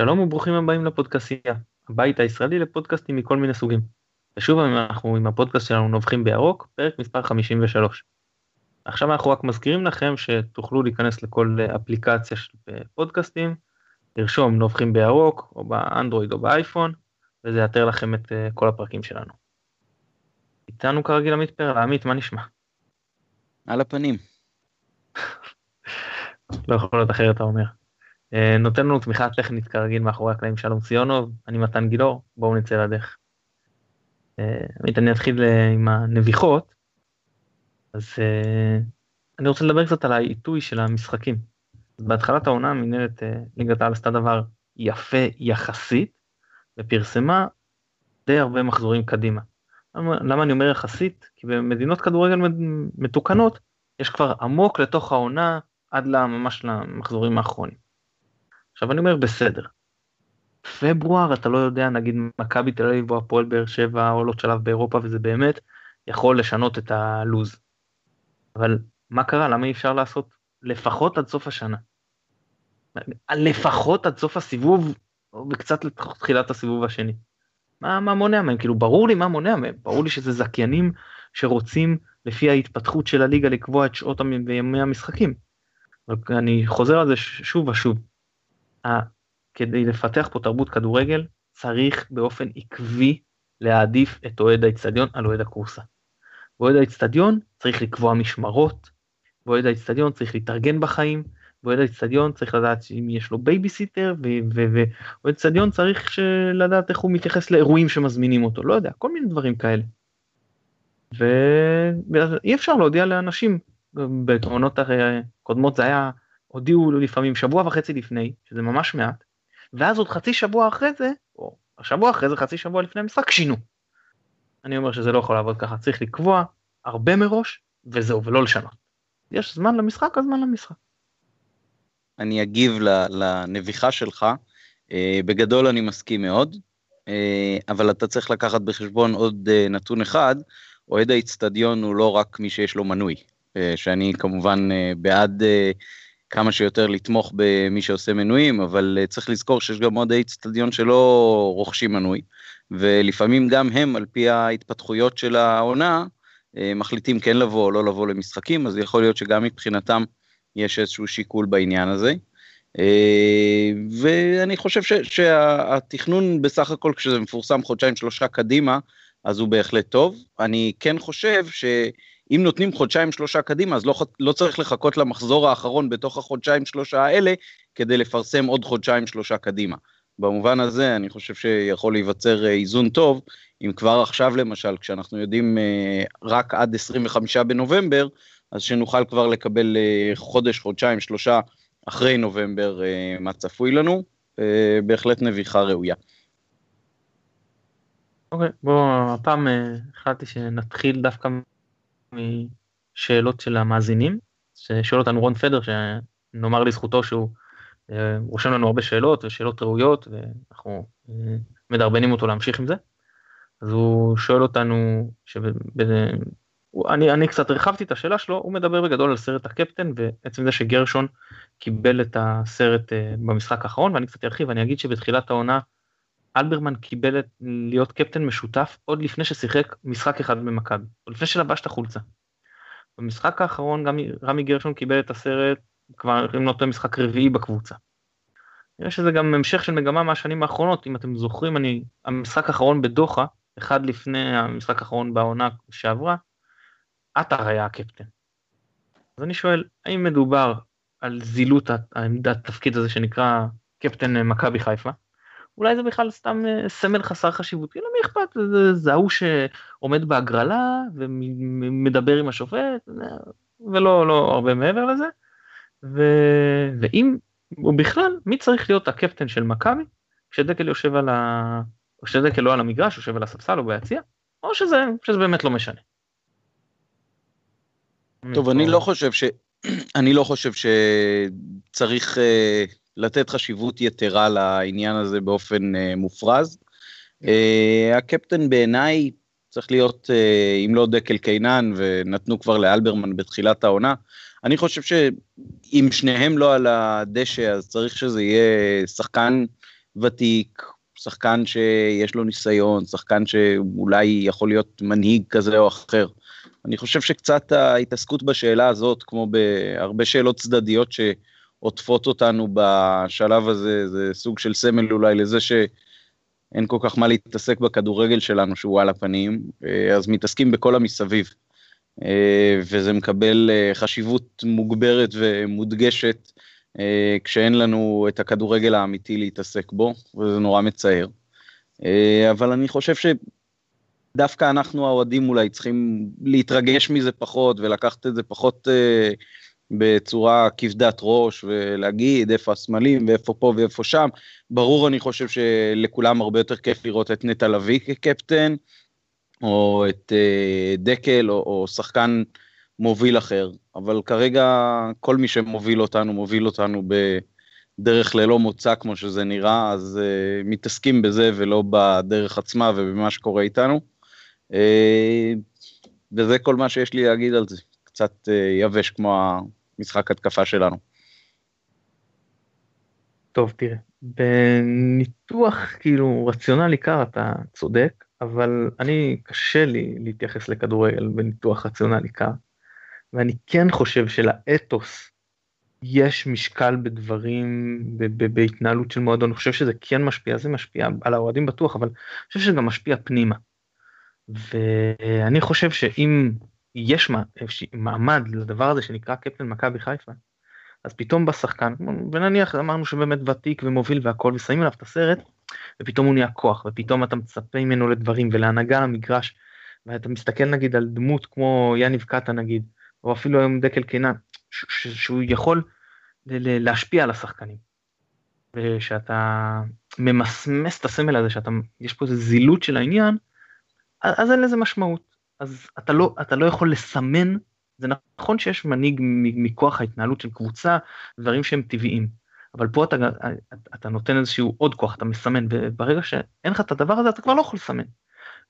שלום וברוכים הבאים לפודקאסייה, הבית הישראלי לפודקאסטים מכל מיני סוגים. ושוב אנחנו עם הפודקאסט שלנו נובחים בירוק, פרק מספר 53. עכשיו אנחנו רק מזכירים לכם שתוכלו להיכנס לכל אפליקציה של פודקאסטים, לרשום נובחים בירוק, או באנדרואיד או באייפון, וזה יאתר לכם את אה, כל הפרקים שלנו. איתנו כרגיל עמית פרל, עמית, מה נשמע? על הפנים. לא יכול להיות אחרת, אתה אומר. אה, נותן לנו תמיכה טכנית כרגיל מאחורי הקלעים שלום ציונוב, אני מתן גילאור, בואו נצא לדרך. אה, עמית, אני אתחיל עם הנביחות, אז אני רוצה לדבר קצת על העיתוי של המשחקים. בהתחלת העונה מנהלת ליגת העל עשתה דבר יפה יחסית, ופרסמה די הרבה מחזורים קדימה. למה, למה אני אומר יחסית? כי במדינות כדורגל מתוקנות יש כבר עמוק לתוך העונה עד ממש למחזורים האחרונים. עכשיו אני אומר בסדר. פברואר אתה לא יודע נגיד מכבי תל אביב או הפועל באר שבע עולות שלב באירופה וזה באמת יכול לשנות את הלוז. אבל מה קרה למה אי אפשר לעשות לפחות עד סוף השנה. לפחות עד סוף הסיבוב וקצת לתחילת הסיבוב השני. מה, מה מונע מהם? כאילו ברור לי מה מונע מהם, ברור לי שזה זכיינים שרוצים לפי ההתפתחות של הליגה לקבוע את שעות וימי המשחקים. אני חוזר על זה שוב ושוב. כדי לפתח פה תרבות כדורגל צריך באופן עקבי להעדיף את אוהד האצטדיון על אוהד הכורסה. אוהד האצטדיון צריך לקבוע משמרות, ואוהד האצטדיון צריך להתארגן בחיים, ואוהד האצטדיון צריך לדעת אם יש לו בייביסיטר, ואוהד האצטדיון צריך לדעת איך הוא מתייחס לאירועים שמזמינים אותו, לא יודע, כל מיני דברים כאלה. ואי אפשר להודיע לאנשים, בתאונות קודמות זה היה, הודיעו לפעמים שבוע וחצי לפני, שזה ממש מעט, ואז עוד חצי שבוע אחרי זה, או השבוע אחרי זה, חצי שבוע לפני המשחק, שינו. אני אומר שזה לא יכול לעבוד ככה, צריך לקבוע הרבה מראש, וזהו, ולא לשנות. יש זמן למשחק, אז זמן למשחק. אני אגיב לנביחה שלך. אה, בגדול אני מסכים מאוד, אה, אבל אתה צריך לקחת בחשבון עוד אה, נתון אחד, אוהד האיצטדיון הוא לא רק מי שיש לו מנוי, שאני כמובן בעד כמה שיותר לתמוך במי שעושה מנויים, אבל צריך לזכור שיש גם אוהדי איצטדיון שלא רוכשים מנוי, ולפעמים גם הם, על פי ההתפתחויות של העונה, מחליטים כן לבוא או לא לבוא למשחקים, אז יכול להיות שגם מבחינתם יש איזשהו שיקול בעניין הזה. אה, ואני חושב ש, שהתכנון בסך הכל כשזה מפורסם חודשיים שלושה קדימה, אז הוא בהחלט טוב. אני כן חושב שאם נותנים חודשיים שלושה קדימה, אז לא, לא צריך לחכות למחזור האחרון בתוך החודשיים שלושה האלה, כדי לפרסם עוד חודשיים שלושה קדימה. במובן הזה אני חושב שיכול להיווצר אה, איזון טוב, אם כבר עכשיו למשל, כשאנחנו יודעים אה, רק עד 25 בנובמבר, אז שנוכל כבר לקבל אה, חודש, חודשיים, שלושה אחרי נובמבר מה צפוי לנו, בהחלט נביכה ראויה. אוקיי, okay, בוא, הפעם החלטתי שנתחיל דווקא משאלות של המאזינים, ששואל אותנו רון פדר, שנאמר לזכותו שהוא רושם לנו הרבה שאלות ושאלות ראויות, ואנחנו מדרבנים אותו להמשיך עם זה. אז הוא שואל אותנו, אני, אני קצת הרחבתי את השאלה שלו, הוא מדבר בגדול על סרט הקפטן ועצם זה שגרשון קיבל את הסרט uh, במשחק האחרון ואני קצת ארחיב, אני אגיד שבתחילת העונה אלברמן קיבל להיות קפטן משותף עוד לפני ששיחק משחק אחד במכבי, עוד לפני שלבש את החולצה. במשחק האחרון גם רמי גרשון קיבל את הסרט כבר אם לא טועה משחק רביעי בקבוצה. נראה שזה גם המשך של מגמה מהשנים האחרונות, אם אתם זוכרים, אני, המשחק האחרון בדוחה, אחד לפני המשחק האחרון בעונה שעברה, עטר היה הקפטן. אז אני שואל, האם מדובר על זילות העמדת תפקיד הזה שנקרא קפטן מכבי חיפה? אולי זה בכלל סתם אה, סמל חסר חשיבות, כאילו מי אכפת, זה, זה ההוא שעומד בהגרלה ומדבר עם השופט, ולא לא הרבה מעבר לזה. ו... ואם, או בכלל, מי צריך להיות הקפטן של מכבי, כשדקל יושב על ה... או שדקל לא על המגרש, יושב על הספסל או ביציע, או שזה, שזה באמת לא משנה. טוב, אני לא חושב ש... אני לא חושב שצריך uh, לתת חשיבות יתרה לעניין הזה באופן uh, מופרז. Uh, הקפטן בעיניי צריך להיות, uh, אם לא דקל קיינן, ונתנו כבר לאלברמן בתחילת העונה, אני חושב שאם שניהם לא על הדשא, אז צריך שזה יהיה שחקן ותיק, שחקן שיש לו ניסיון, שחקן שאולי יכול להיות מנהיג כזה או אחר. אני חושב שקצת ההתעסקות בשאלה הזאת, כמו בהרבה שאלות צדדיות שעוטפות אותנו בשלב הזה, זה סוג של סמל אולי לזה שאין כל כך מה להתעסק בכדורגל שלנו שהוא על הפנים, אה, אז מתעסקים בכל המסביב. אה, וזה מקבל אה, חשיבות מוגברת ומודגשת כשאין לנו את הכדורגל האמיתי להתעסק בו, וזה נורא מצער. אבל אני חושב ש... דווקא אנחנו האוהדים אולי צריכים להתרגש מזה פחות ולקחת את זה פחות אה, בצורה כבדת ראש ולהגיד איפה הסמלים ואיפה פה ואיפה שם. ברור אני חושב שלכולם הרבה יותר כיף לראות את נטע לביא כקפטן, או את אה, דקל או, או שחקן מוביל אחר, אבל כרגע כל מי שמוביל אותנו מוביל אותנו בדרך ללא מוצא כמו שזה נראה, אז אה, מתעסקים בזה ולא בדרך עצמה ובמה שקורה איתנו. אה, וזה כל מה שיש לי להגיד על זה, קצת אה, יבש כמו המשחק התקפה שלנו. טוב תראה, בניתוח כאילו רציונלי קר אתה צודק, אבל אני קשה לי להתייחס לכדורגל בניתוח רציונלי קר, ואני כן חושב שלאתוס יש משקל בדברים, בהתנהלות של מועדון, אני חושב שזה כן משפיע, זה משפיע על האוהדים בטוח, אבל אני חושב שזה גם משפיע פנימה. ואני חושב שאם יש מעמד לדבר הזה שנקרא קפטן מכבי חיפה, אז פתאום בא שחקן, ונניח אמרנו שבאמת ותיק ומוביל והכל, ושמים עליו את הסרט, ופתאום הוא נהיה כוח, ופתאום אתה מצפה ממנו לדברים ולהנהגה למגרש, ואתה מסתכל נגיד על דמות כמו יניב קאטה נגיד, או אפילו היום דקל קינן, שהוא יכול להשפיע על השחקנים. ושאתה ממסמס את הסמל הזה, שאתה, יש פה איזה זילות של העניין, אז אין לזה משמעות. אז אתה לא, אתה לא יכול לסמן, זה נכון שיש מנהיג מכוח ההתנהלות של קבוצה, דברים שהם טבעיים, אבל פה אתה, אתה נותן איזשהו עוד כוח, אתה מסמן, וברגע שאין לך את הדבר הזה אתה כבר לא יכול לסמן.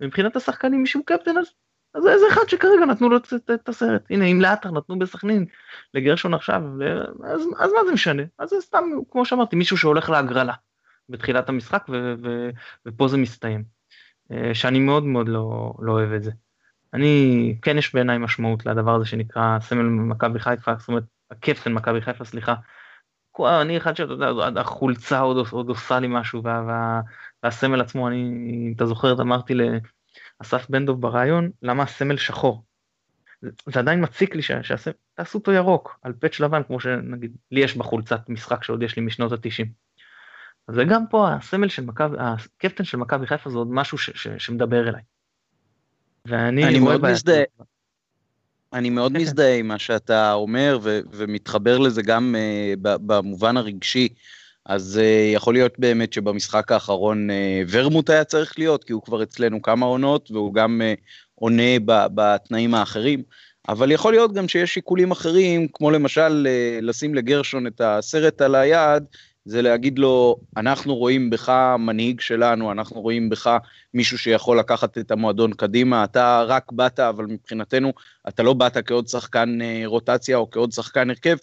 ומבחינת השחקנים מישהו קפטן אז, אז זה אחד שכרגע נתנו לו את, את, הסרט. הנה אם לאתר נתנו בסכנין לגרשון עכשיו, אז, אז מה זה משנה? אז זה סתם, כמו שאמרתי, מישהו שהולך להגרלה בתחילת המשחק ו, ו, ופה זה מסתיים. אה, שאני מאוד מאוד לא, לא אוהב את זה. אני, כן יש בעיניי משמעות לדבר הזה שנקרא סמל מכבי חיפה, זאת אומרת, הקפטן מכבי חיפה, סליחה. אני אחד שאתה יודע, החולצה עוד, עוד עושה לי משהו, וה, וה, והסמל עצמו, אני, אם אתה זוכר, אמרתי לאסף בן דב בריאיון, למה הסמל שחור? זה, זה עדיין מציק לי שהסמל, תעשו אותו ירוק, על פאץ' לבן, כמו שנגיד, לי יש בחולצת משחק שעוד יש לי משנות התשעים. וגם פה הסמל של מכבי, הקפטן של מכבי חיפה זה עוד משהו ש, ש, שמדבר אליי. ואני אני מאוד מזדהה. אני מאוד כן. מזדהה עם מה שאתה אומר ו- ומתחבר לזה גם uh, במובן הרגשי. אז uh, יכול להיות באמת שבמשחק האחרון uh, ורמוט היה צריך להיות, כי הוא כבר אצלנו כמה עונות והוא גם uh, עונה ב- בתנאים האחרים. אבל יכול להיות גם שיש שיקולים אחרים, כמו למשל לשים לגרשון את הסרט על היד, זה להגיד לו, אנחנו רואים בך מנהיג שלנו, אנחנו רואים בך מישהו שיכול לקחת את המועדון קדימה, אתה רק באת, אבל מבחינתנו, אתה לא באת כעוד שחקן אה, רוטציה או כעוד שחקן הרכב,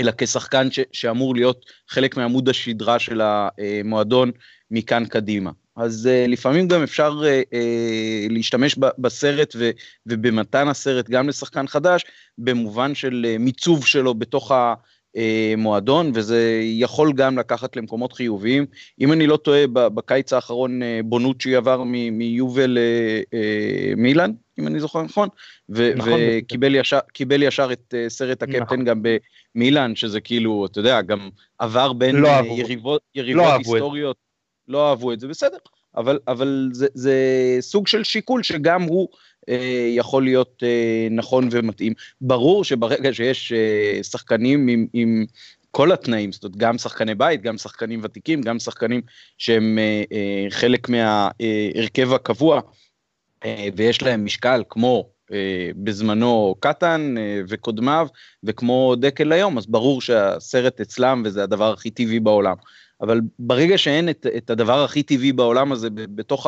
אלא כשחקן ש- שאמור להיות חלק מעמוד השדרה של המועדון מכאן קדימה. אז uh, לפעמים גם אפשר uh, uh, להשתמש ב- בסרט ו- ובמתן הסרט גם לשחקן חדש, במובן של uh, מיצוב שלו בתוך ה... אה, מועדון, וזה יכול גם לקחת למקומות חיוביים. אם אני לא טועה, בקיץ האחרון אה, בונוצ'י עבר מיובל למילאן, אם אני זוכר נכון, ו- נכון וקיבל ישר, ישר את אה, סרט הקפטן נכון. גם במילאן, שזה כאילו, אתה יודע, גם עבר בין לא יריבות, יריבות לא היסטוריות, לא אהבו את זה, בסדר. אבל, אבל זה, זה סוג של שיקול שגם הוא אה, יכול להיות אה, נכון ומתאים. ברור שברגע שיש אה, שחקנים עם, עם כל התנאים, זאת אומרת גם שחקני בית, גם שחקנים ותיקים, גם שחקנים שהם חלק מההרכב הקבוע, ויש להם משקל כמו בזמנו קטן וקודמיו, וכמו דקל היום, אז ברור שהסרט אצלם וזה הדבר הכי טבעי בעולם. אבל ברגע שאין את, את הדבר הכי טבעי בעולם הזה בתוך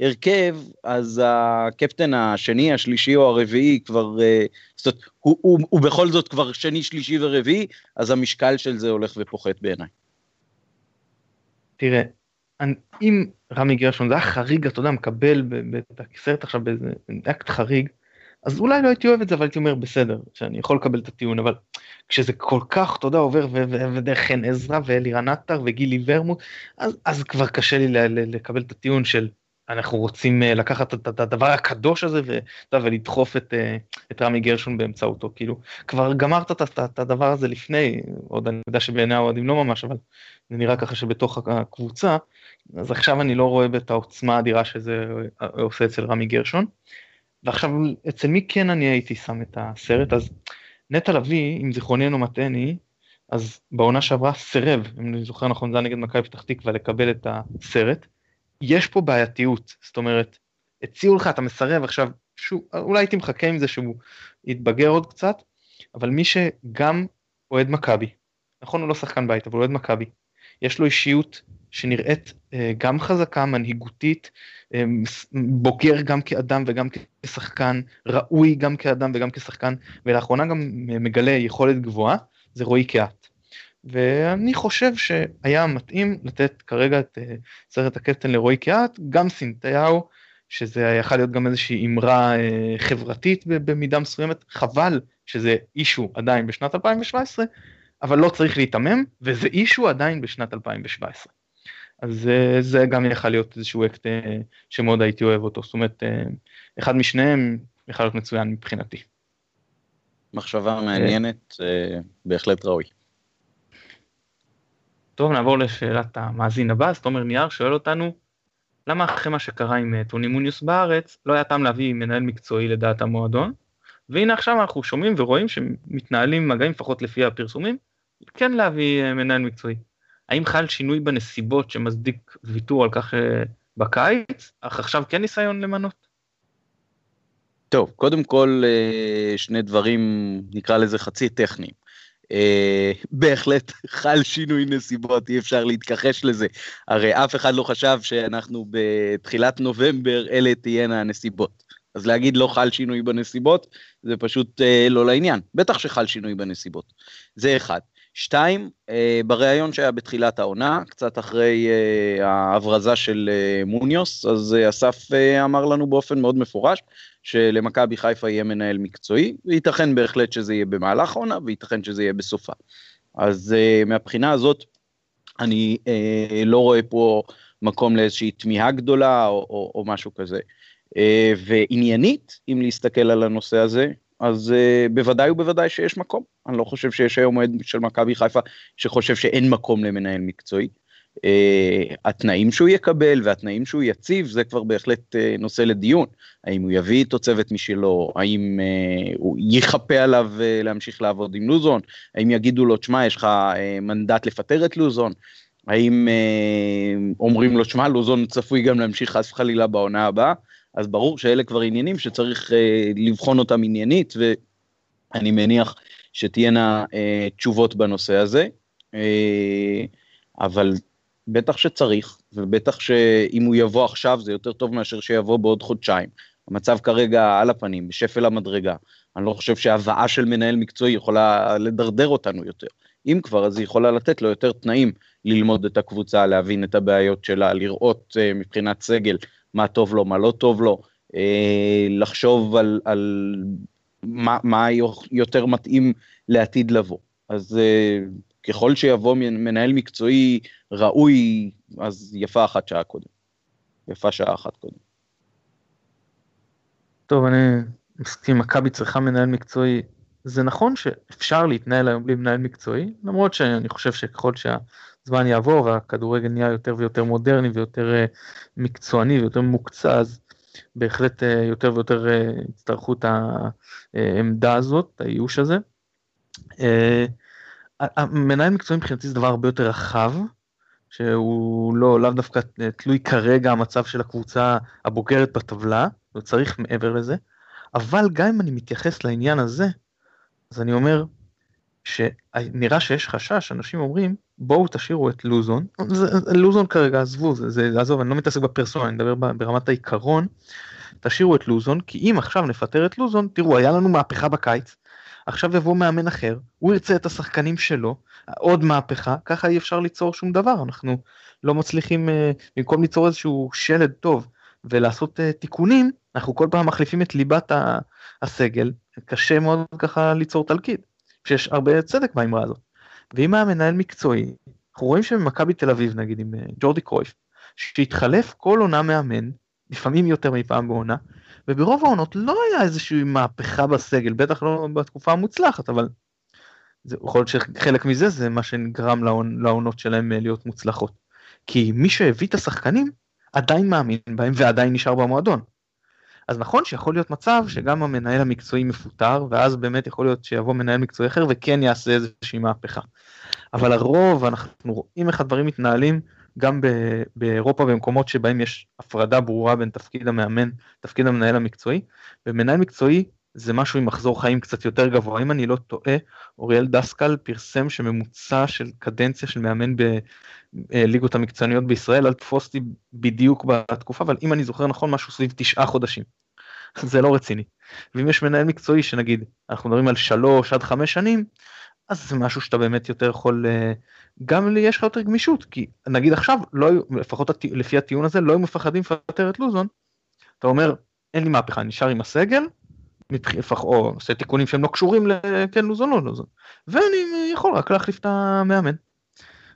ההרכב, אז הקפטן השני, השלישי או הרביעי כבר, אה, זאת אומרת, הוא, הוא, הוא בכל זאת כבר שני, שלישי ורביעי, אז המשקל של זה הולך ופוחת בעיניי. תראה, אם רמי גרשון זה היה חריג, אתה יודע, מקבל את הסרט עכשיו באיזה אקט חריג, אז אולי לא הייתי אוהב את זה, אבל הייתי אומר בסדר, שאני יכול לקבל את הטיעון, אבל כשזה כל כך, אתה יודע, עובר ודרך חן עזרא ואלירן עטר וגילי ורמוט, אז, אז כבר קשה לי לקבל את הטיעון של אנחנו רוצים אה, לקחת את הדבר הקדוש הזה ולדחוף את, אה, את רמי גרשון באמצעותו, כאילו, כבר גמרת את הדבר הזה לפני, עוד אני יודע שבעיני האוהדים לא ממש, אבל זה נראה ככה שבתוך הקבוצה, אז עכשיו אני לא רואה את העוצמה האדירה שזה אה, עושה אצל רמי גרשון. ועכשיו, אצל מי כן אני הייתי שם את הסרט? אז נטע לביא, אם זיכרוני אינו מטעני, אז בעונה שעברה סירב, אם אני זוכר נכון, זה היה נגד מכבי פתח תקווה לקבל את הסרט. יש פה בעייתיות, זאת אומרת, הציעו לך, אתה מסרב עכשיו, שוב, אולי הייתי מחכה עם זה שהוא יתבגר עוד קצת, אבל מי שגם אוהד מכבי, נכון הוא לא שחקן בית, אבל הוא אוהד מכבי, יש לו אישיות שנראית אה, גם חזקה, מנהיגותית, אה, בוגר גם כאדם וגם כשחקן, ראוי גם כאדם וגם כשחקן, ולאחרונה גם מגלה יכולת גבוהה, זה רועי קהת. ואני חושב שהיה מתאים לתת כרגע את אה, סרט הקפטן לרועי קהת, גם סינטיהו, שזה יכול להיות גם איזושהי אמרה חברתית במידה מסוימת, חבל שזה אישו עדיין בשנת 2017, אבל לא צריך להיתמם, וזה אישו עדיין בשנת 2017. אז אה, זה גם יכול להיות איזשהו אקט אה, שמאוד הייתי אוהב אותו, זאת אומרת, אה, אחד משניהם יכול להיות מצוין מבחינתי. מחשבה מעניינת, בהחלט ראוי. טוב, נעבור לשאלת המאזין הבא, אז תומר נייר שואל אותנו, למה אחרי מה שקרה עם טוני מוניוס בארץ, לא היה טעם להביא מנהל מקצועי לדעת המועדון? והנה עכשיו אנחנו שומעים ורואים שמתנהלים מגעים, לפחות לפי הפרסומים, כן להביא מנהל מקצועי. האם חל שינוי בנסיבות שמצדיק ויתור על כך אה, בקיץ, אך עכשיו כן ניסיון למנות? טוב, קודם כל אה, שני דברים, נקרא לזה חצי טכניים. אה, בהחלט חל שינוי נסיבות, אי אפשר להתכחש לזה. הרי אף אחד לא חשב שאנחנו בתחילת נובמבר, אלה תהיינה הנסיבות. אז להגיד לא חל שינוי בנסיבות, זה פשוט לא לעניין. בטח שחל שינוי בנסיבות. זה אחד. שתיים, אה, בריאיון שהיה בתחילת העונה, קצת אחרי אה, ההברזה של אה, מוניוס, אז אסף אמר לנו באופן מאוד מפורש שלמכבי חיפה יהיה מנהל מקצועי, וייתכן בהחלט שזה יהיה במהלך העונה, וייתכן שזה יהיה בסופה. אז מהבחינה הזאת, אני לא רואה פה מקום לאיזושהי תמיהה גדולה או, או, או משהו כזה. ועניינית, אם להסתכל על הנושא הזה, אז uh, בוודאי ובוודאי שיש מקום. אני לא חושב שיש היום אוהד של מכבי חיפה שחושב שאין מקום למנהל מקצועי. Uh, התנאים שהוא יקבל והתנאים שהוא יציב זה כבר בהחלט uh, נושא לדיון. האם הוא יביא איתו צוות משלו, האם uh, הוא יכפה עליו uh, להמשיך לעבוד עם לוזון, האם יגידו לו, תשמע, יש לך uh, מנדט לפטר את לוזון, האם uh, אומרים לו, תשמע, לוזון צפוי גם להמשיך חס וחלילה בעונה הבאה. אז ברור שאלה כבר עניינים שצריך אה, לבחון אותם עניינית, ואני מניח שתהיינה אה, תשובות בנושא הזה, אה, אבל בטח שצריך, ובטח שאם הוא יבוא עכשיו זה יותר טוב מאשר שיבוא בעוד חודשיים. המצב כרגע על הפנים, בשפל המדרגה. אני לא חושב שהבאה של מנהל מקצועי יכולה לדרדר אותנו יותר. אם כבר, אז היא יכולה לתת לו יותר תנאים ללמוד את הקבוצה, להבין את הבעיות שלה, לראות uh, מבחינת סגל מה טוב לו, מה לא טוב לו, אה, לחשוב על, על מה, מה יותר מתאים לעתיד לבוא. אז אה, ככל שיבוא מנהל מקצועי ראוי, אז יפה אחת שעה קודם. יפה שעה אחת קודם. טוב, אני מסכים, מכבי צריכה מנהל מקצועי. זה נכון שאפשר להתנהל היום בלי מנהל מקצועי, למרות שאני חושב שככל שה... הזמן יעבור והכדורגל נהיה יותר ויותר מודרני ויותר אה, מקצועני ויותר מוקצע, אז בהחלט אה, יותר ויותר אה, יצטרכו את העמדה הזאת, את האיוש הזה. המנהל מקצועי מבחינתי זה דבר הרבה יותר רחב, שהוא לא, לאו דווקא תלוי כרגע המצב של הקבוצה הבוגרת בטבלה, וצריך מעבר לזה, אבל גם אם אני מתייחס לעניין הזה, אז אני אומר, שנראה שיש חשש, אנשים אומרים, בואו תשאירו את לוזון, זה, לוזון כרגע עזבו, זה, זה עזוב, אני לא מתעסק בפרסונה, אני מדבר ברמת העיקרון, תשאירו את לוזון, כי אם עכשיו נפטר את לוזון, תראו, היה לנו מהפכה בקיץ, עכשיו יבוא מאמן אחר, הוא ירצה את השחקנים שלו, עוד מהפכה, ככה אי אפשר ליצור שום דבר, אנחנו לא מצליחים, אה, במקום ליצור איזשהו שלד טוב ולעשות אה, תיקונים, אנחנו כל פעם מחליפים את ליבת הסגל, קשה מאוד ככה ליצור תלכיד, שיש הרבה צדק באמרה הזאת. ואם היה מנהל מקצועי, אנחנו רואים שבמכבי תל אביב נגיד עם אה, ג'ורדי קרויף, שהתחלף כל עונה מאמן, לפעמים יותר מפעם בעונה, וברוב העונות לא היה איזושהי מהפכה בסגל, בטח לא בתקופה המוצלחת, אבל זה יכול להיות שחלק מזה זה מה לעונ, לעונות שלהם אה, להיות מוצלחות. כי מי שהביא את השחקנים עדיין מאמין בהם ועדיין נשאר במועדון. אז נכון שיכול להיות מצב שגם המנהל המקצועי מפוטר ואז באמת יכול להיות שיבוא מנהל מקצועי אחר וכן יעשה איזושהי מהפכה. אבל הרוב אנחנו רואים איך הדברים מתנהלים גם באירופה במקומות שבהם יש הפרדה ברורה בין תפקיד המאמן, תפקיד המנהל המקצועי, ומנהל מקצועי זה משהו עם מחזור חיים קצת יותר גבוה. אם אני לא טועה, אוריאל דסקל פרסם שממוצע של קדנציה של מאמן בליגות המקצועניות בישראל, אל תפוס אותי בדיוק בתקופה, אבל אם אני זוכר נכון, משהו סביב תשעה חודשים. זה לא רציני. ואם יש מנהל מקצועי שנגיד, אנחנו מדברים על שלוש עד חמש שנים, אז זה משהו שאתה באמת יותר יכול, אה, גם לי יש לך יותר גמישות, כי נגיד עכשיו, לא, לפחות לפי הטיעון הזה, לא היו מפחדים לפטר את לוזון. אתה אומר, אין לי מהפכה, נשאר עם הסגל, או עושה תיקונים שהם לא קשורים לכן לוזון או לא לוזון, ואני יכול רק להחליף את המאמן.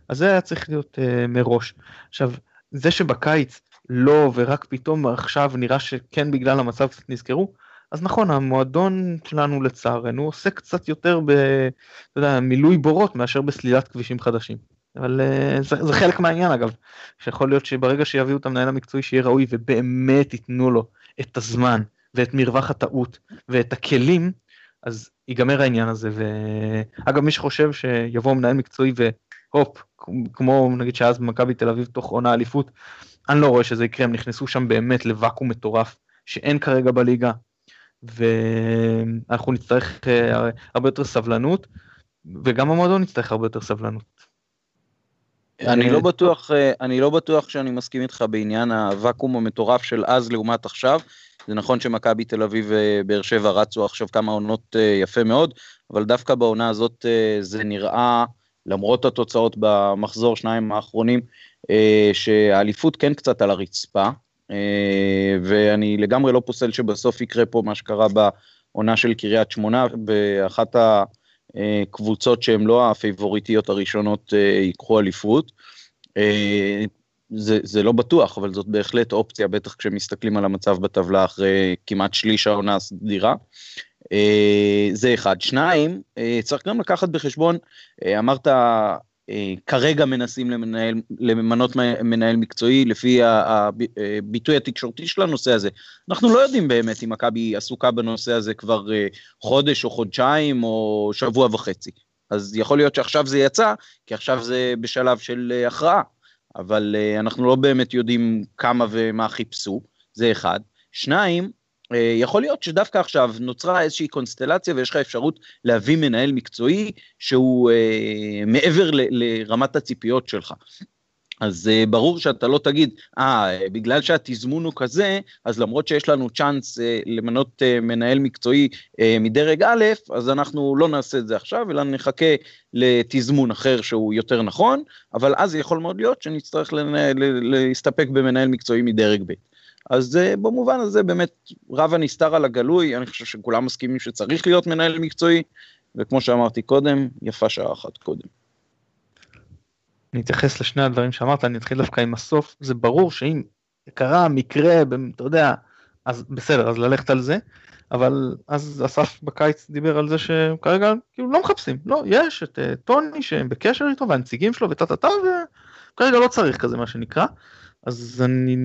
אז זה היה צריך להיות uh, מראש. עכשיו, זה שבקיץ לא ורק פתאום עכשיו נראה שכן בגלל המצב קצת נזכרו, אז נכון המועדון שלנו לצערנו עושה קצת יותר במילוי בורות מאשר בסלילת כבישים חדשים. אבל uh, זה, זה חלק מהעניין אגב, שיכול להיות שברגע שיביאו את המנהל המקצועי שיהיה ראוי ובאמת ייתנו לו את הזמן ואת מרווח הטעות ואת הכלים, אז ייגמר העניין הזה. ואגב, מי שחושב שיבוא מנהל מקצועי והופ, כמו נגיד שאז במכבי תל אביב תוך עונה אליפות, אני לא רואה שזה יקרה, הם נכנסו שם באמת לוואקום מטורף שאין כרגע בליגה, ואנחנו נצטרך אה, הרבה יותר סבלנות, וגם המועדון יצטרך הרבה יותר סבלנות. אני לא בטוח, אה, אני לא בטוח שאני מסכים איתך בעניין הוואקום המטורף של אז לעומת עכשיו. זה נכון שמכבי תל אביב ובאר שבע רצו עכשיו כמה עונות אה, יפה מאוד, אבל דווקא בעונה הזאת אה, זה נראה, למרות התוצאות במחזור שניים האחרונים, אה, שהאליפות כן קצת על הרצפה, ואני לגמרי לא פוסל שבסוף יקרה פה מה שקרה בעונה של קריית שמונה, באחת הקבוצות שהן לא הפייבוריטיות הראשונות ייקחו אליפות. זה, זה לא בטוח, אבל זאת בהחלט אופציה, בטח כשמסתכלים על המצב בטבלה אחרי כמעט שליש העונה הסדירה. אה, זה אחד. שניים, אה, צריך גם לקחת בחשבון, אה, אמרת, כרגע מנסים למנהל, למנות מנהל מקצועי לפי הביטוי התקשורתי של הנושא הזה. אנחנו לא יודעים באמת אם מכבי עסוקה בנושא הזה כבר חודש או חודשיים או שבוע וחצי. אז יכול להיות שעכשיו זה יצא, כי עכשיו זה בשלב של הכרעה. אבל uh, אנחנו לא באמת יודעים כמה ומה חיפשו, זה אחד. שניים, יכול להיות שדווקא עכשיו נוצרה איזושהי קונסטלציה ויש לך אפשרות להביא מנהל מקצועי שהוא uh, מעבר ל- לרמת הציפיות שלך. אז uh, ברור שאתה לא תגיד, אה, בגלל שהתזמון הוא כזה, אז למרות שיש לנו צ'אנס uh, למנות uh, מנהל מקצועי uh, מדרג א', אז אנחנו לא נעשה את זה עכשיו, אלא נחכה לתזמון אחר שהוא יותר נכון, אבל אז יכול מאוד להיות שנצטרך לנהל, להסתפק במנהל מקצועי מדרג ב'. אז uh, במובן הזה באמת רב הנסתר על הגלוי, אני חושב שכולם מסכימים שצריך להיות מנהל מקצועי, וכמו שאמרתי קודם, יפה שעה אחת קודם. אני אתייחס לשני הדברים שאמרת, אני אתחיל דווקא עם הסוף, זה ברור שאם קרה מקרה, אתה יודע, אז בסדר, אז ללכת על זה, אבל אז אסף בקיץ דיבר על זה שכרגע כאילו לא מחפשים, לא, יש את uh, טוני שהם בקשר איתו והנציגים שלו וטה טה טה וכרגע לא צריך כזה מה שנקרא, אז אני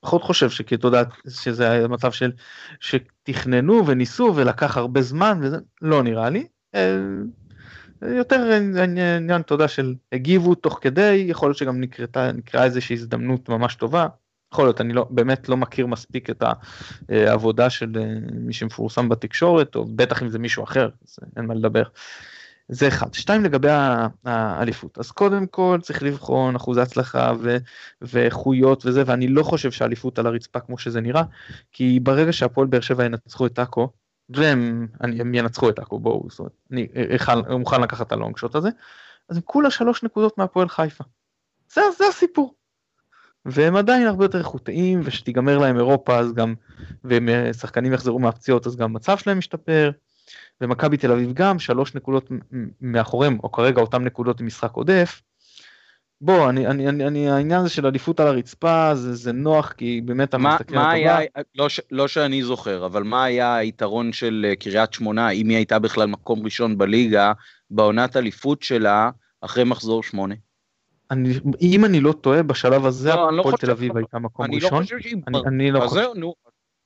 פחות חושב שכי אתה יודע שזה היה מצב של שתכננו וניסו ולקח הרבה זמן וזה לא נראה לי. אה, יותר עניין, יודע, של הגיבו תוך כדי, יכול להיות שגם נקרתה, נקראה איזושהי הזדמנות ממש טובה. יכול להיות, אני לא, באמת לא מכיר מספיק את העבודה של אה, מי שמפורסם בתקשורת, או בטח אם זה מישהו אחר, אז אין מה לדבר. זה אחד. שתיים לגבי האליפות. אז קודם כל צריך לבחון אחוזי הצלחה ואיכויות וזה, ואני לא חושב שהאליפות על הרצפה כמו שזה נראה, כי ברגע שהפועל באר שבע ינצחו את עכו, והם הם ינצחו את עכו, בואו, זאת אומרת, אני מוכן לקחת את הלונג שוט הזה, אז הם כולה שלוש נקודות מהפועל חיפה. זה, זה הסיפור. והם עדיין הרבה יותר איכותיים, ושתיגמר להם אירופה אז גם, ושחקנים יחזרו מהפציעות אז גם המצב שלהם משתפר, ומכבי תל אביב גם, שלוש נקודות מאחוריהם, או כרגע אותם נקודות עם משחק עודף. בוא, אני, אני, אני, אני, העניין הזה של עדיפות על הרצפה, זה, זה נוח, כי באמת אתה מסתכל על הטבלה. לא, לא שאני זוכר, אבל מה היה היתרון של אה, קריית שמונה, אם היא הייתה בכלל מקום ראשון בליגה, בעונת אליפות שלה, אחרי מחזור שמונה? אני, אם אני לא טועה, בשלב הזה, לא, הפועל לא תל אביב הייתה מקום אני ראשון. אני לא חושב שהיא... אני, אני לא חושב... נו,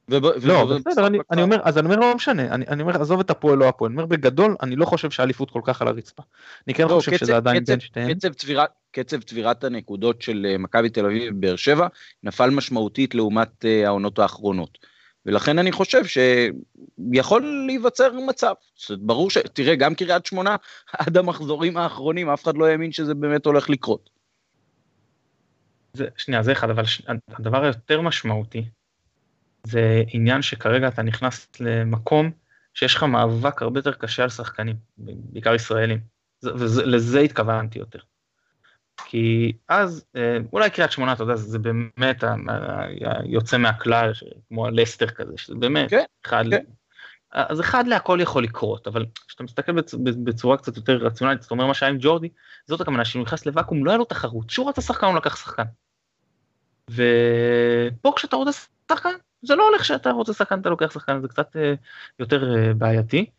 לא, בסדר, אני, אני אומר, אז אני אומר לא משנה, אני, אני אומר עזוב את הפועל לא הפועל, אני אומר בגדול אני לא חושב שהאליפות כל כך על הרצפה. אני כן לא, חושב קצב, שזה עדיין בין שתיהן. קצב צבירת, קצב צבירת הנקודות של אה, מכבי תל אביב ובאר שבע נפל משמעותית לעומת uh, העונות האחרונות. ולכן אני חושב שיכול להיווצר מצב, ברור ש... תראה, גם קריית שמונה, עד המחזורים האחרונים, אף אחד לא האמין שזה באמת הולך לקרות. זה, שנייה, זה אחד, אבל ש... הדבר היותר משמעותי, זה עניין שכרגע אתה נכנס למקום שיש לך מאבק הרבה יותר קשה על שחקנים, בעיקר ישראלים, ולזה התכוונתי יותר. כי אז, אה, אולי קריית שמונה, אתה יודע, זה באמת יוצא מהכלל, כמו הלסטר כזה, שזה באמת, כן, אחד, כן. אז אחד להכל יכול לקרות, אבל כשאתה מסתכל בצורה קצת יותר רציונלית, זאת אומרת מה שהיה עם ג'ורדי, זאת הכוונה שהוא נכנס לוואקום, לא היה לו תחרות, שהוא רצה שחקן, הוא לקח שחקן. ופה כשאתה רוצה שחקן, זה לא הולך שאתה רוצה שחקן, אתה לוקח שחקן, זה קצת אה, יותר אה, בעייתי.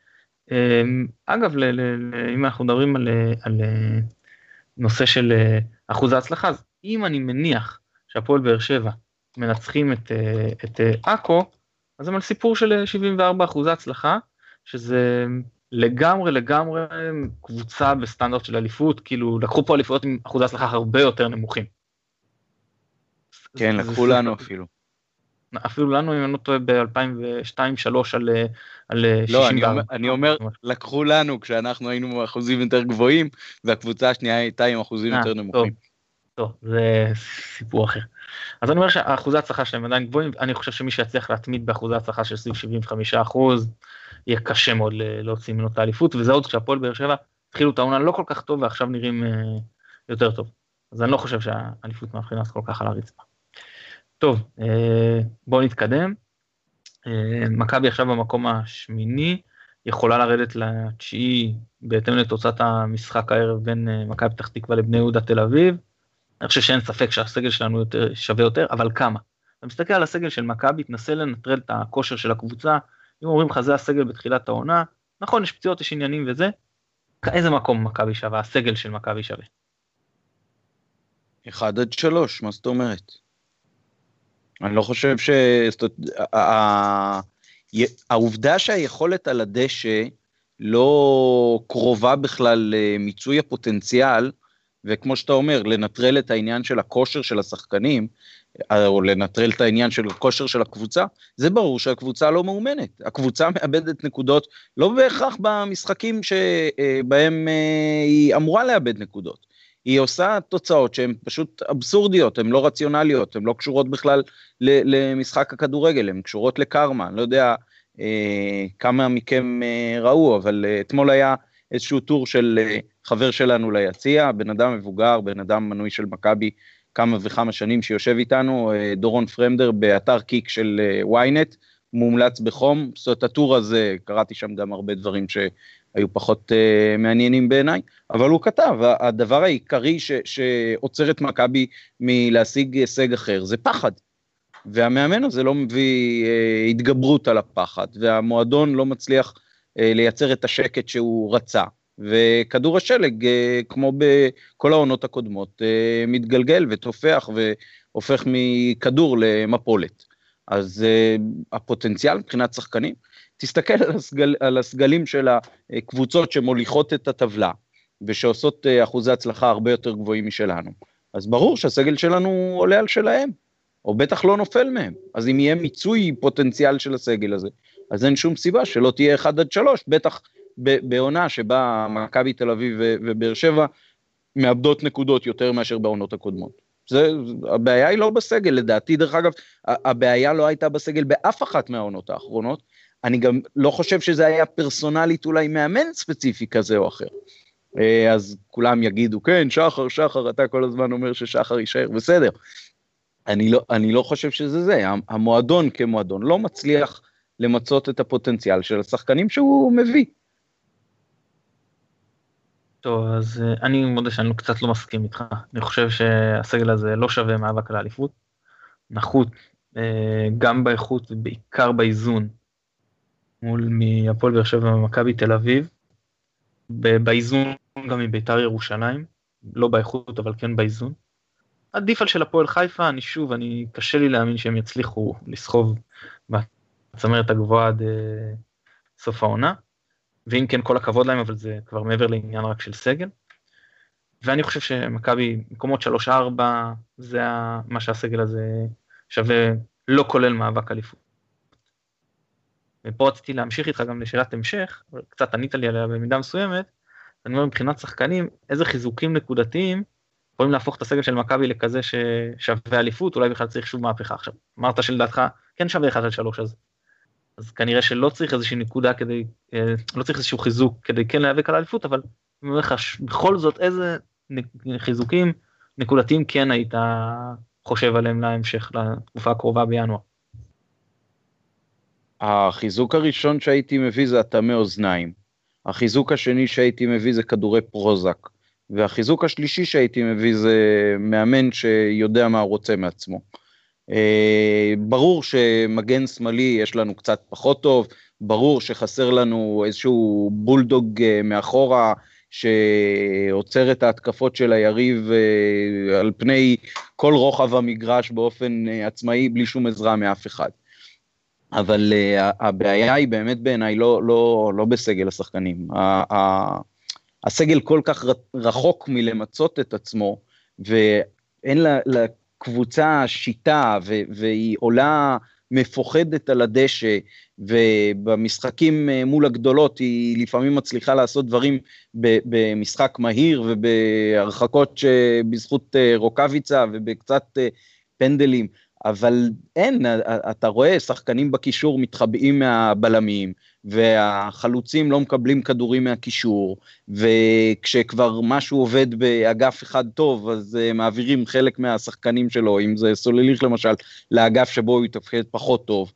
אגב, אם אנחנו מדברים על, על נושא של אה, אחוז ההצלחה, אז אם אני מניח שהפועל באר שבע מנצחים את, אה, את אה, עכו, אז הם על סיפור של 74 אחוזי הצלחה, שזה לגמרי לגמרי קבוצה בסטנדרט של אליפות, כאילו לקחו פה אליפויות עם אחוזי הצלחה הרבה יותר נמוכים. כן, לקחו לנו אפילו. אפילו לנו, אם אני לא טועה, ב-2002-2003 על, על לא, 64. אני אומר, אני אומר, לקחו לנו כשאנחנו היינו אחוזים יותר גבוהים, והקבוצה השנייה הייתה עם אחוזים 아, יותר נמוכים. טוב, זה סיפור אחר. אז אני אומר שאחוזי ההצלחה שלהם עדיין גבוהים, אני חושב שמי שיצליח להתמיד באחוזי ההצלחה של סביב 75 אחוז, יהיה קשה מאוד להוציא ממנו את האליפות, וזה עוד כשהפועל באר שבע התחילו את העונה לא כל כך טוב ועכשיו נראים יותר טוב. אז אני לא חושב שהאליפות מהבחינה כל כך על הרצפה. טוב, אה, בואו נתקדם. אה, מכבי עכשיו במקום השמיני, יכולה לרדת לתשיעי בהתאם לתוצאת המשחק הערב בין אה, מכבי פתח תקווה לבני יהודה תל אביב. אני חושב שאין ספק שהסגל שלנו יותר, שווה יותר, אבל כמה? אתה מסתכל על הסגל של מכבי, תנסה לנטרל את הכושר של הקבוצה, אם אומרים לך זה הסגל בתחילת העונה, נכון יש פציעות, יש עניינים וזה, איזה מקום מכבי שווה, הסגל של מכבי שווה? 1 עד 3, מה זאת אומרת? אני לא חושב ש... העובדה שהיכולת על הדשא לא קרובה בכלל למיצוי הפוטנציאל, וכמו שאתה אומר, לנטרל את העניין של הכושר של השחקנים, או לנטרל את העניין של הכושר של הקבוצה, זה ברור שהקבוצה לא מאומנת. הקבוצה מאבדת נקודות, לא בהכרח במשחקים שבהם אה, היא אמורה לאבד נקודות. היא עושה תוצאות שהן פשוט אבסורדיות, הן לא רציונליות, הן לא קשורות בכלל למשחק הכדורגל, הן קשורות לקרמה, אני לא יודע אה, כמה מכם אה, ראו, אבל אה, אתמול היה איזשהו טור של אה, חבר שלנו ליציע, בן אדם מבוגר, בן אדם מנוי של מכבי כמה וכמה שנים שיושב איתנו, אה, דורון פרמדר באתר קיק של אה, ynet, מומלץ בחום, זאת אומרת הטור הזה, קראתי שם גם הרבה דברים ש... היו פחות uh, מעניינים בעיניי, אבל הוא כתב, הדבר העיקרי ש, שעוצר את מכבי מלהשיג הישג אחר זה פחד. והמאמן הזה לא מביא uh, התגברות על הפחד, והמועדון לא מצליח uh, לייצר את השקט שהוא רצה. וכדור השלג, uh, כמו בכל העונות הקודמות, uh, מתגלגל ותופח והופך מכדור למפולת. אז uh, הפוטנציאל מבחינת שחקנים, תסתכל על, הסגל, על הסגלים של הקבוצות שמוליכות את הטבלה, ושעושות אה, אחוזי הצלחה הרבה יותר גבוהים משלנו. אז ברור שהסגל שלנו עולה על שלהם, או בטח לא נופל מהם. אז אם יהיה מיצוי פוטנציאל של הסגל הזה, אז אין שום סיבה שלא תהיה 1 עד 3, בטח בעונה שבה מכבי תל אביב ובאר שבע מאבדות נקודות יותר מאשר בעונות הקודמות. זה, הבעיה היא לא בסגל, לדעתי, דרך אגב, הבעיה לא הייתה בסגל באף אחת מהעונות האחרונות, אני גם לא חושב שזה היה פרסונלית אולי מאמן ספציפי כזה או אחר. אה, אז כולם יגידו, כן, שחר, שחר, אתה כל הזמן אומר ששחר יישאר, בסדר. אני לא, אני לא חושב שזה זה, המועדון כמועדון לא מצליח למצות את הפוטנציאל של השחקנים שהוא מביא. טוב, אז אה, אני מודה שאני קצת לא מסכים איתך. אני חושב שהסגל הזה לא שווה מאבק על האליפות. נחות אה, גם באיכות ובעיקר באיזון מול מהפועל באר שבע ומכבי תל אביב. באיזון גם מביתר ירושלים, לא באיכות אבל כן באיזון. עדיף על של הפועל חיפה, אני שוב, אני קשה לי להאמין שהם יצליחו לסחוב בצמרת הגבוהה עד אה, סוף העונה. ואם כן כל הכבוד להם אבל זה כבר מעבר לעניין רק של סגל. ואני חושב שמכבי מקומות 3-4 זה מה שהסגל הזה שווה לא כולל מאבק אליפות. ופה רציתי להמשיך איתך גם לשאלת המשך, קצת ענית לי עליה במידה מסוימת, אני אומר מבחינת שחקנים, איזה חיזוקים נקודתיים יכולים להפוך את הסגל של מכבי לכזה ששווה אליפות, אולי בכלל צריך שוב מהפכה עכשיו. אמרת שלדעתך כן שווה 1 על 3 אז, אז כנראה שלא צריך איזושהי נקודה כדי, אה, לא צריך איזשהו חיזוק כדי כן להיאבק על האליפות, אבל אני אומר לך, בכל זאת איזה חיזוקים נקודתיים כן היית חושב עליהם להמשך, לתקופה הקרובה בינואר. החיזוק הראשון שהייתי מביא זה הטמא אוזניים. החיזוק השני שהייתי מביא זה כדורי פרוזק. והחיזוק השלישי שהייתי מביא זה מאמן שיודע מה הוא רוצה מעצמו. אה, ברור שמגן שמאלי יש לנו קצת פחות טוב, ברור שחסר לנו איזשהו בולדוג אה, מאחורה שעוצר את ההתקפות של היריב אה, על פני כל רוחב המגרש באופן עצמאי בלי שום עזרה מאף אחד. אבל הבעיה היא באמת בעיניי לא, לא, לא בסגל השחקנים. הסגל כל כך רחוק מלמצות את עצמו, ואין לקבוצה שיטה, והיא עולה מפוחדת על הדשא, ובמשחקים אה, מול הגדולות היא לפעמים מצליחה לעשות דברים במשחק מהיר ובהרחקות שבזכות אה, רוקאביצה ובקצת פנדלים. אבל אין, אתה רואה שחקנים בקישור מתחבאים מהבלמים, והחלוצים לא מקבלים כדורים מהקישור, וכשכבר משהו עובד באגף אחד טוב, אז uh, מעבירים חלק מהשחקנים שלו, אם זה סולליך למשל, לאגף שבו הוא יתפקד פחות טוב.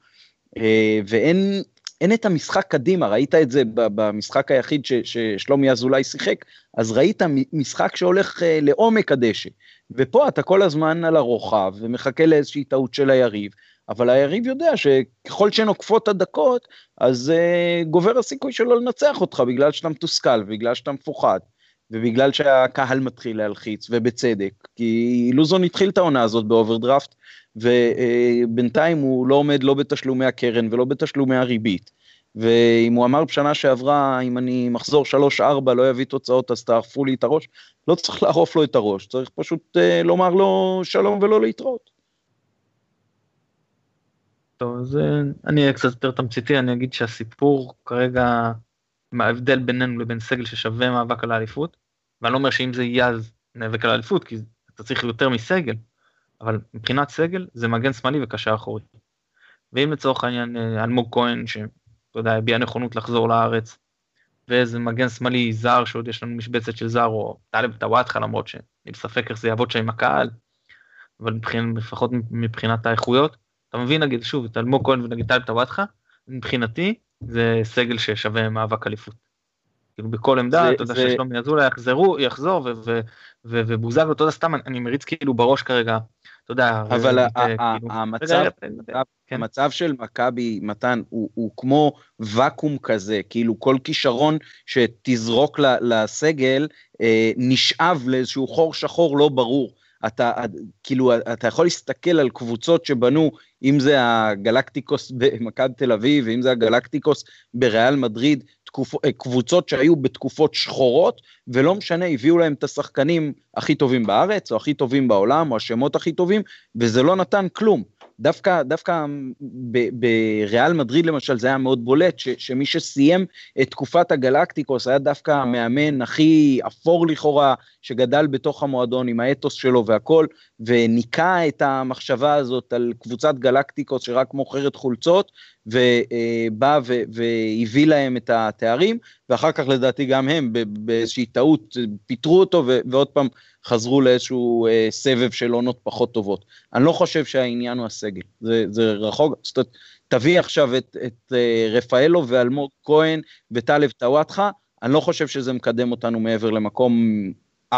Uh, ואין אין את המשחק קדימה, ראית את זה במשחק היחיד ששלומי אזולאי שיחק, אז ראית משחק שהולך uh, לעומק הדשא. ופה אתה כל הזמן על הרוחב ומחכה לאיזושהי טעות של היריב, אבל היריב יודע שככל שנוקפות הדקות, אז uh, גובר הסיכוי שלו לנצח אותך בגלל שאתה מתוסכל, בגלל שאתה מפוחד, ובגלל שהקהל מתחיל להלחיץ, ובצדק, כי לוזון התחיל את העונה הזאת באוברדרפט, ובינתיים uh, הוא לא עומד לא בתשלומי הקרן ולא בתשלומי הריבית. ואם הוא אמר בשנה שעברה, אם אני מחזור 3-4 לא יביא תוצאות אז תערפו לי את הראש, לא צריך לערוף לו את הראש, צריך פשוט uh, לומר לו שלום ולא להתראות. טוב, אז אה, אני אהיה קצת יותר תמציתי, אני אגיד שהסיפור כרגע, מה ההבדל בינינו לבין סגל ששווה מאבק על האליפות, ואני לא אומר שאם זה יהיה אז נאבק על האליפות, כי אתה צריך יותר מסגל, אבל מבחינת סגל זה מגן שמאלי וקשר אחורי. ואם לצורך העניין אה, אלמוג כהן, שאתה יודע, הביע נכונות לחזור לארץ, ואיזה מגן שמאלי זר שעוד יש לנו משבצת של זר, או טלב טוואטחה למרות שאני בספק איך זה יעבוד שם עם הקהל, אבל מבחינ, לפחות מבחינת האיכויות, אתה מבין נגיד שוב את אלמוג כהן ונגיד טלב טוואטחה, מבחינתי זה סגל ששווה מאבק אליפות. כאילו בכל עמדה, אתה יודע ששלומי אזולאי יחזרו, יחזור, ובוזגלו, אתה יודע, סתם אני מריץ כאילו בראש כרגע, אתה יודע. אבל. המצב של מכבי, מתן, הוא כמו ואקום כזה, כאילו כל כישרון שתזרוק לסגל אה, נשאב לאיזשהו חור שחור לא ברור. אתה כאילו אתה יכול להסתכל על קבוצות שבנו אם זה הגלקטיקוס במכבי תל אביב ואם זה הגלקטיקוס בריאל מדריד תקופ... אה, קבוצות שהיו בתקופות שחורות ולא משנה הביאו להם את השחקנים הכי טובים בארץ או הכי טובים בעולם או השמות הכי טובים וזה לא נתן כלום דווקא, דווקא בריאל מדריד למשל זה היה מאוד בולט, ש, שמי שסיים את תקופת הגלקטיקוס היה דווקא המאמן הכי אפור לכאורה, שגדל בתוך המועדון עם האתוס שלו והכל, וניקה את המחשבה הזאת על קבוצת גלקטיקוס שרק מוכרת חולצות, ובא והביא להם את התארים, ואחר כך לדעתי גם הם באיזושהי טעות פיטרו אותו, ועוד פעם חזרו לאיזשהו אה, סבב של עונות פחות טובות. אני לא חושב שהעניין הוא הסגל, זה, זה רחוק, זאת אומרת, תביא עכשיו את, את אה, רפאלו ואלמוג כהן וטלב טוואטחה, אני לא חושב שזה מקדם אותנו מעבר למקום 4-5.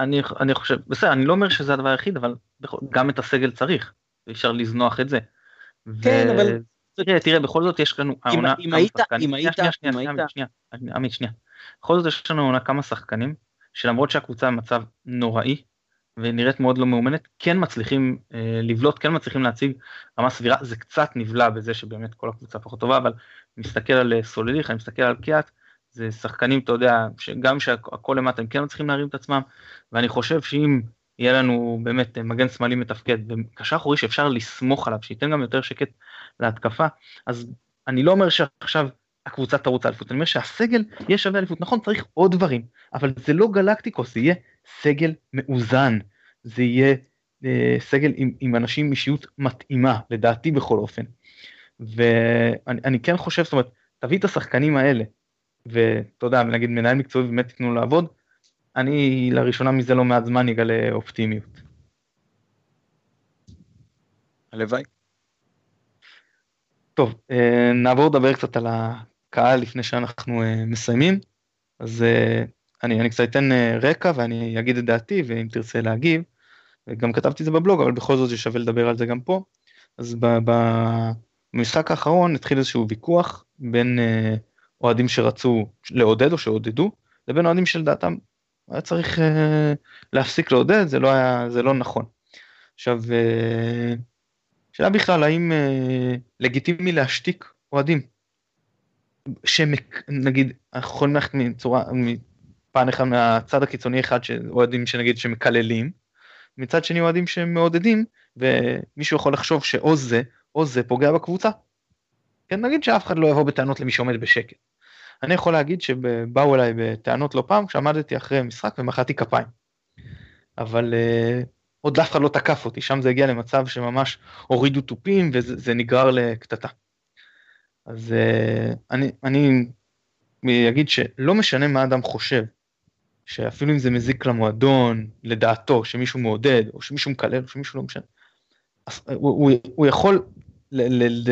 אני, אני חושב, בסדר, אני לא אומר שזה הדבר היחיד, אבל גם את הסגל צריך, אפשר לזנוח את זה. כן, ו... אבל... תראה, תראה, בכל זאת יש לנו... אם, אם היית, אם היית, שנייה, שנייה, שנייה, שנייה, עמית, שנייה. בכל זאת יש לנו עונה כמה שחקנים, שלמרות שהקבוצה במצב נוראי, ונראית מאוד לא מאומנת, כן מצליחים אה, לבלוט, כן מצליחים להציג רמה סבירה, זה קצת נבלע בזה שבאמת כל הקבוצה פחות טובה, אבל מסתכל על אה, סולליך, אני מסתכל על קיאט, זה שחקנים, אתה יודע, שגם שהכל למטה הם כן מצליחים להרים את עצמם, ואני חושב שאם יהיה לנו באמת אה, מגן שמאלי מתפקד, וקשר אחורי שאפשר לסמוך עליו, שייתן גם יותר שקט להתקפה, אז אני לא אומר שעכשיו הקבוצה תרוץ האליפות, אני אומר שהסגל יהיה שווה אליפות, נכון צריך עוד דברים, אבל זה לא גלקטיקוס, זה יהיה סגל מאוזן, זה יהיה אה, סגל עם, עם אנשים עם אישיות מתאימה, לדעתי בכל אופן. ואני כן חושב, זאת אומרת, תביא את השחקנים האלה, ואתה יודע, נגיד מנהל מקצועי באמת תיתנו לעבוד, אני לראשונה מזה לא מעט זמן אגלה אופטימיות. הלוואי. טוב, אה, נעבור לדבר קצת על הקהל לפני שאנחנו uh, מסיימים. אז uh, אני, אני קצת אתן uh, רקע ואני אגיד את דעתי, ואם תרצה להגיב, וגם כתבתי את זה בבלוג, אבל בכל זאת זה שווה לדבר על זה גם פה. אז במשחק האחרון התחיל איזשהו ויכוח בין uh, אוהדים שרצו לעודד או שעודדו, לבין אוהדים שלדעתם היה צריך uh, להפסיק לעודד, זה לא היה, זה לא נכון. עכשיו, uh, שאלה בכלל, האם uh, לגיטימי להשתיק אוהדים? שנגיד אנחנו יכולים ללכת מצורה מפן אחד מהצד הקיצוני אחד שאוהדים שנגיד שמקללים מצד שני אוהדים שמעודדים ומישהו יכול לחשוב שאו זה או זה פוגע בקבוצה. כן נגיד שאף אחד לא יבוא בטענות למי שעומד בשקט. אני יכול להגיד שבאו אליי בטענות לא פעם כשעמדתי אחרי משחק ומחאתי כפיים. אבל uh, עוד אף אחד לא תקף אותי שם זה הגיע למצב שממש הורידו תופים וזה נגרר לקטטה. אז uh, אני, אני אגיד שלא משנה מה אדם חושב, שאפילו אם זה מזיק למועדון, לדעתו, שמישהו מעודד, או שמישהו מקלל, או שמישהו לא משנה, הוא, הוא, יכול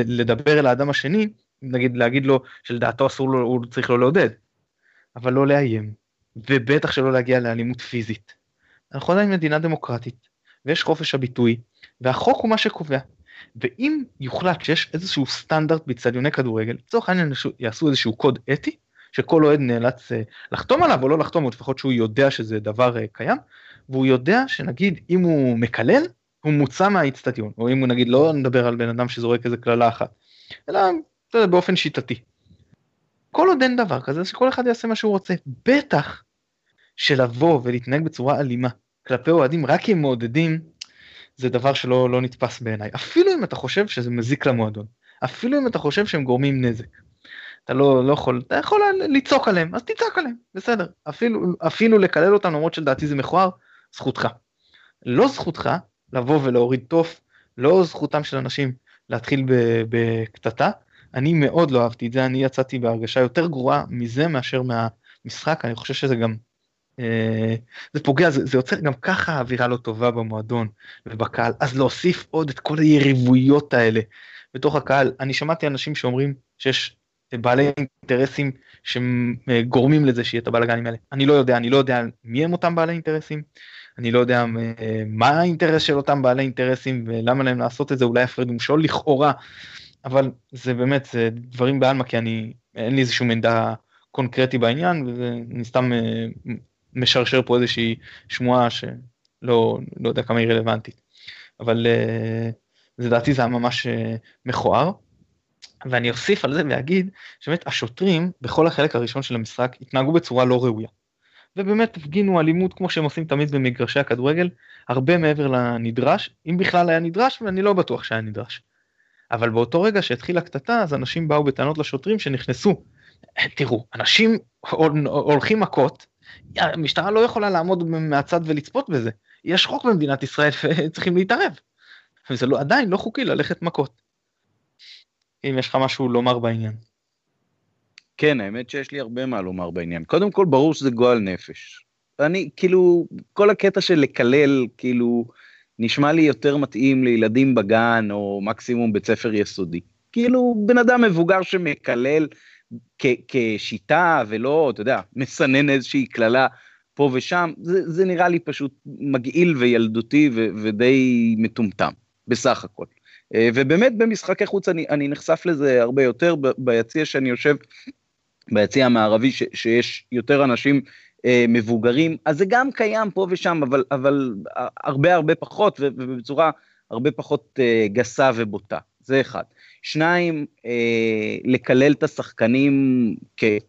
לדבר אל האדם השני, נגיד להגיד לו שלדעתו אסור לו, הוא צריך לו לעודד, אבל לא לאיים, ובטח שלא להגיע לאלימות פיזית. אנחנו עדיין מדינה דמוקרטית, ויש חופש הביטוי, והחוק הוא מה שקובע. ואם יוחלט שיש איזשהו סטנדרט באצטדיוני כדורגל, לצורך העניין יעשו איזשהו קוד אתי, שכל אוהד נאלץ אה, לחתום עליו או לא לחתום, או לפחות שהוא יודע שזה דבר אה, קיים, והוא יודע שנגיד אם הוא מקלל, הוא מוצא מהאיצטדיון, או אם הוא נגיד לא נדבר על בן אדם שזורק איזה קללה אחת, אלא יודע, באופן שיטתי. כל עוד אין דבר כזה, שכל אחד יעשה מה שהוא רוצה, בטח שלבוא ולהתנהג בצורה אלימה כלפי אוהדים רק הם מעודדים זה דבר שלא לא נתפס בעיניי. אפילו אם אתה חושב שזה מזיק למועדון. אפילו אם אתה חושב שהם גורמים נזק. אתה לא, לא יכול אתה יכול לצעוק עליהם אז תצעק עליהם בסדר. אפילו אפילו לקלל אותם למרות שלדעתי זה מכוער זכותך. לא זכותך לבוא ולהוריד תוף לא זכותם של אנשים להתחיל בקטטה. אני מאוד לא אהבתי את זה אני יצאתי בהרגשה יותר גרועה מזה מאשר מהמשחק. אני חושב שזה גם זה פוגע, זה, זה יוצר גם ככה אווירה לא טובה במועדון ובקהל, אז להוסיף עוד את כל היריבויות האלה בתוך הקהל. אני שמעתי אנשים שאומרים שיש בעלי אינטרסים שגורמים לזה שיהיה את הבלאגנים האלה. אני לא יודע, אני לא יודע מי הם אותם בעלי אינטרסים, אני לא יודע אה, מה האינטרס של אותם בעלי אינטרסים ולמה להם לעשות את זה, אולי הפרד ומשול לכאורה, אבל זה באמת, זה דברים בעלמא, כי אני, אין לי איזשהו מידע קונקרטי בעניין, ואני סתם אה, משרשר פה איזושהי שמועה שלא לא יודע כמה היא רלוונטית. אבל uh, לדעתי זה היה ממש uh, מכוער. ואני אוסיף על זה ואגיד שבאמת השוטרים בכל החלק הראשון של המשחק התנהגו בצורה לא ראויה. ובאמת הפגינו אלימות כמו שהם עושים תמיד במגרשי הכדורגל, הרבה מעבר לנדרש, אם בכלל היה נדרש, ואני לא בטוח שהיה נדרש. אבל באותו רגע שהתחילה קטטה, אז אנשים באו בטענות לשוטרים שנכנסו. תראו, אנשים הולכים מכות, המשטרה לא יכולה לעמוד מהצד ולצפות בזה. יש חוק במדינת ישראל וצריכים להתערב. וזה לא, עדיין לא חוקי ללכת מכות. אם יש לך משהו לומר בעניין. כן, האמת שיש לי הרבה מה לומר בעניין. קודם כל, ברור שזה גועל נפש. אני, כאילו, כל הקטע של לקלל, כאילו, נשמע לי יותר מתאים לילדים בגן, או מקסימום בית ספר יסודי. כאילו, בן אדם מבוגר שמקלל כשיטה, ולא, אתה יודע, מסנן איזושהי קללה פה ושם, זה, זה נראה לי פשוט מגעיל וילדותי ו- ודי מטומטם, בסך הכל. אה, ובאמת במשחקי חוץ אני, אני נחשף לזה הרבה יותר, ביציע שאני יושב, ביציע המערבי, ש, שיש יותר אנשים אה, מבוגרים, אז זה גם קיים פה ושם, אבל, אבל הרבה הרבה פחות, ובצורה הרבה פחות אה, גסה ובוטה, זה אחד. שניים, אה, לקלל את השחקנים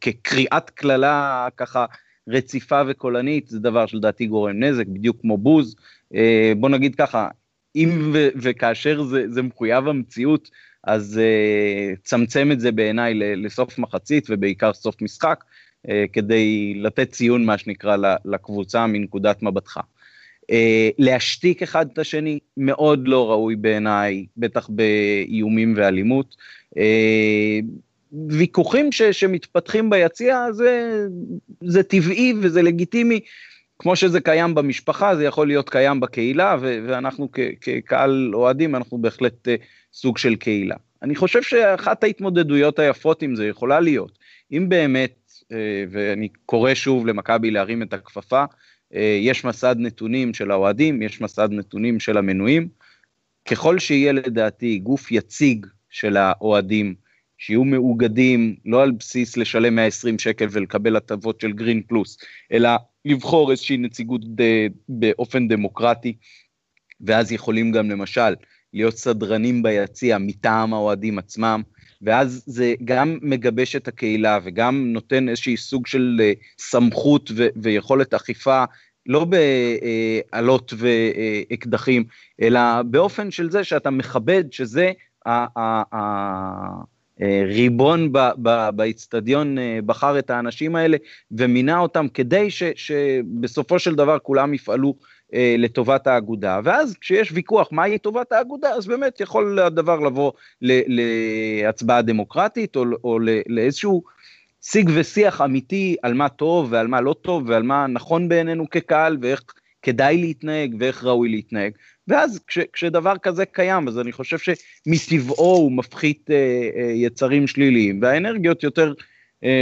כקריאת קללה ככה רציפה וקולנית, זה דבר שלדעתי גורם נזק, בדיוק כמו בוז. אה, בוא נגיד ככה, אם וכאשר זה, זה מחויב המציאות, אז אה, צמצם את זה בעיניי לסוף מחצית ובעיקר סוף משחק, אה, כדי לתת ציון, מה שנקרא, לקבוצה מנקודת מבטך. אה, להשתיק אחד את השני, מאוד לא ראוי בעיניי, בטח באיומים ואלימות. אה, ויכוחים ש, שמתפתחים ביציע זה, זה טבעי וזה לגיטימי, כמו שזה קיים במשפחה, זה יכול להיות קיים בקהילה, ו, ואנחנו כקהל אוהדים, אנחנו בהחלט uh, סוג של קהילה. אני חושב שאחת ההתמודדויות היפות עם זה יכולה להיות, אם באמת, ואני קורא שוב למכבי להרים את הכפפה, יש מסד נתונים של האוהדים, יש מסד נתונים של המנויים, ככל שיהיה לדעתי גוף יציג של האוהדים, שיהיו מאוגדים לא על בסיס לשלם 120 שקל ולקבל הטבות של גרין פלוס, אלא לבחור איזושהי נציגות ד, באופן דמוקרטי, ואז יכולים גם למשל להיות סדרנים ביציע מטעם האוהדים עצמם, ואז זה גם מגבש את הקהילה וגם נותן איזשהי סוג של אה, סמכות ו- ויכולת אכיפה, לא באלות ואקדחים, אלא באופן של זה שאתה מכבד שזה ריבון באיצטדיון אה, בחר את האנשים האלה ומינה אותם כדי ש, שבסופו של דבר כולם יפעלו אה, לטובת האגודה, ואז כשיש ויכוח מהי טובת האגודה, אז באמת יכול הדבר לבוא להצבעה דמוקרטית או, או לאיזשהו שיג ושיח אמיתי על מה טוב ועל מה לא טוב ועל מה נכון בעינינו כקהל ואיך כדאי להתנהג ואיך ראוי להתנהג. ואז כש, כשדבר כזה קיים, אז אני חושב שמטבעו הוא מפחית אה, אה, יצרים שליליים, והאנרגיות יותר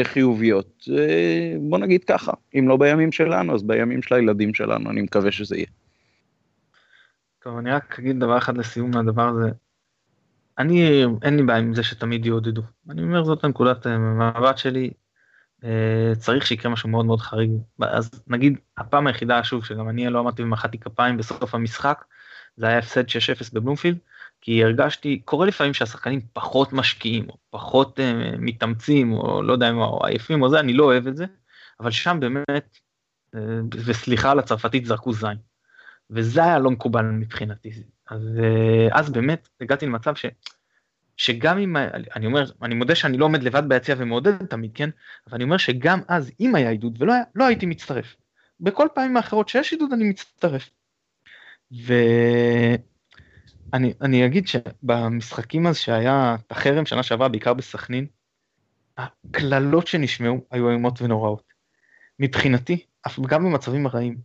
חיוביות. אה, בוא נגיד ככה, אם לא בימים שלנו, אז בימים של הילדים שלנו, אני מקווה שזה יהיה. טוב, אני רק אגיד דבר אחד לסיום לדבר הזה. אני, אין לי בעיה עם זה שתמיד יעודדו. אני אומר, זאת הנקודת המבט שלי. אה, צריך שיקרה משהו מאוד מאוד חריג. אז נגיד, הפעם היחידה, שוב, שגם אני לא עמדתי ומחאתי כפיים בסוף המשחק, זה היה הפסד 6-0 בבלומפילד, כי הרגשתי, קורה לפעמים שהשחקנים פחות משקיעים, או פחות uh, מתאמצים, או לא יודע אם עייפים או זה, אני לא אוהב את זה, אבל שם באמת, uh, וסליחה על הצרפתית, זרקו זין. וזה היה לא מקובל מבחינתי. אז, uh, אז באמת הגעתי למצב ש... שגם אם, אני אומר, אני מודה שאני לא עומד לבד ביציע ומעודד תמיד, כן? אבל אני אומר שגם אז, אם היה עידוד ולא היה, לא הייתי מצטרף. בכל פעמים האחרות שיש עידוד אני מצטרף. ואני אגיד שבמשחקים אז שהיה את החרם שנה שעברה, בעיקר בסכנין, הקללות שנשמעו היו איומות ונוראות. מבחינתי, גם במצבים הרעים,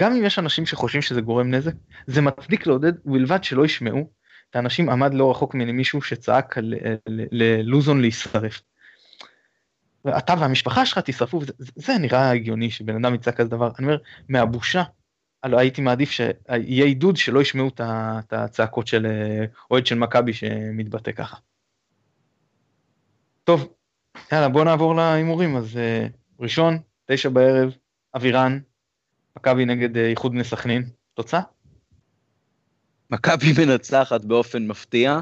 גם אם יש אנשים שחושבים שזה גורם נזק, זה מצדיק לעודד, ובלבד שלא ישמעו את האנשים עמד לא רחוק ממני מישהו שצעק ללוזון להישרף. ואתה והמשפחה שלך תשרפו, זה, זה נראה הגיוני שבן אדם יצעק כזה דבר. אני אומר, מהבושה הייתי מעדיף שיהיה עידוד שלא ישמעו את הצעקות של אה, אוהד של מכבי שמתבטא ככה. טוב, יאללה בוא נעבור להימורים, אז אה, ראשון, תשע בערב, אבירן, מכבי נגד אה, איחוד בני סכנין, תוצאה? מכבי מנצחת באופן מפתיע.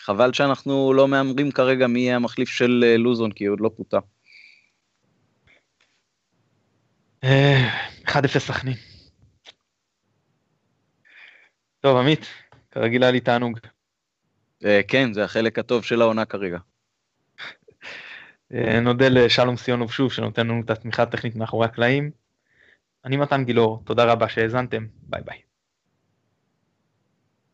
חבל שאנחנו לא מהמרים כרגע מי יהיה המחליף של לוזון, כי הוא עוד לא פוטר. אה, 1-0 סכנין. טוב, עמית, כרגיל היה לי תענוג. אה, כן, זה החלק הטוב של העונה כרגע. אה, נודה לשלום סיונוב שוב, שנותן לנו את התמיכה הטכנית מאחורי הקלעים. אני מתן גילאור, תודה רבה שהאזנתם, ביי ביי.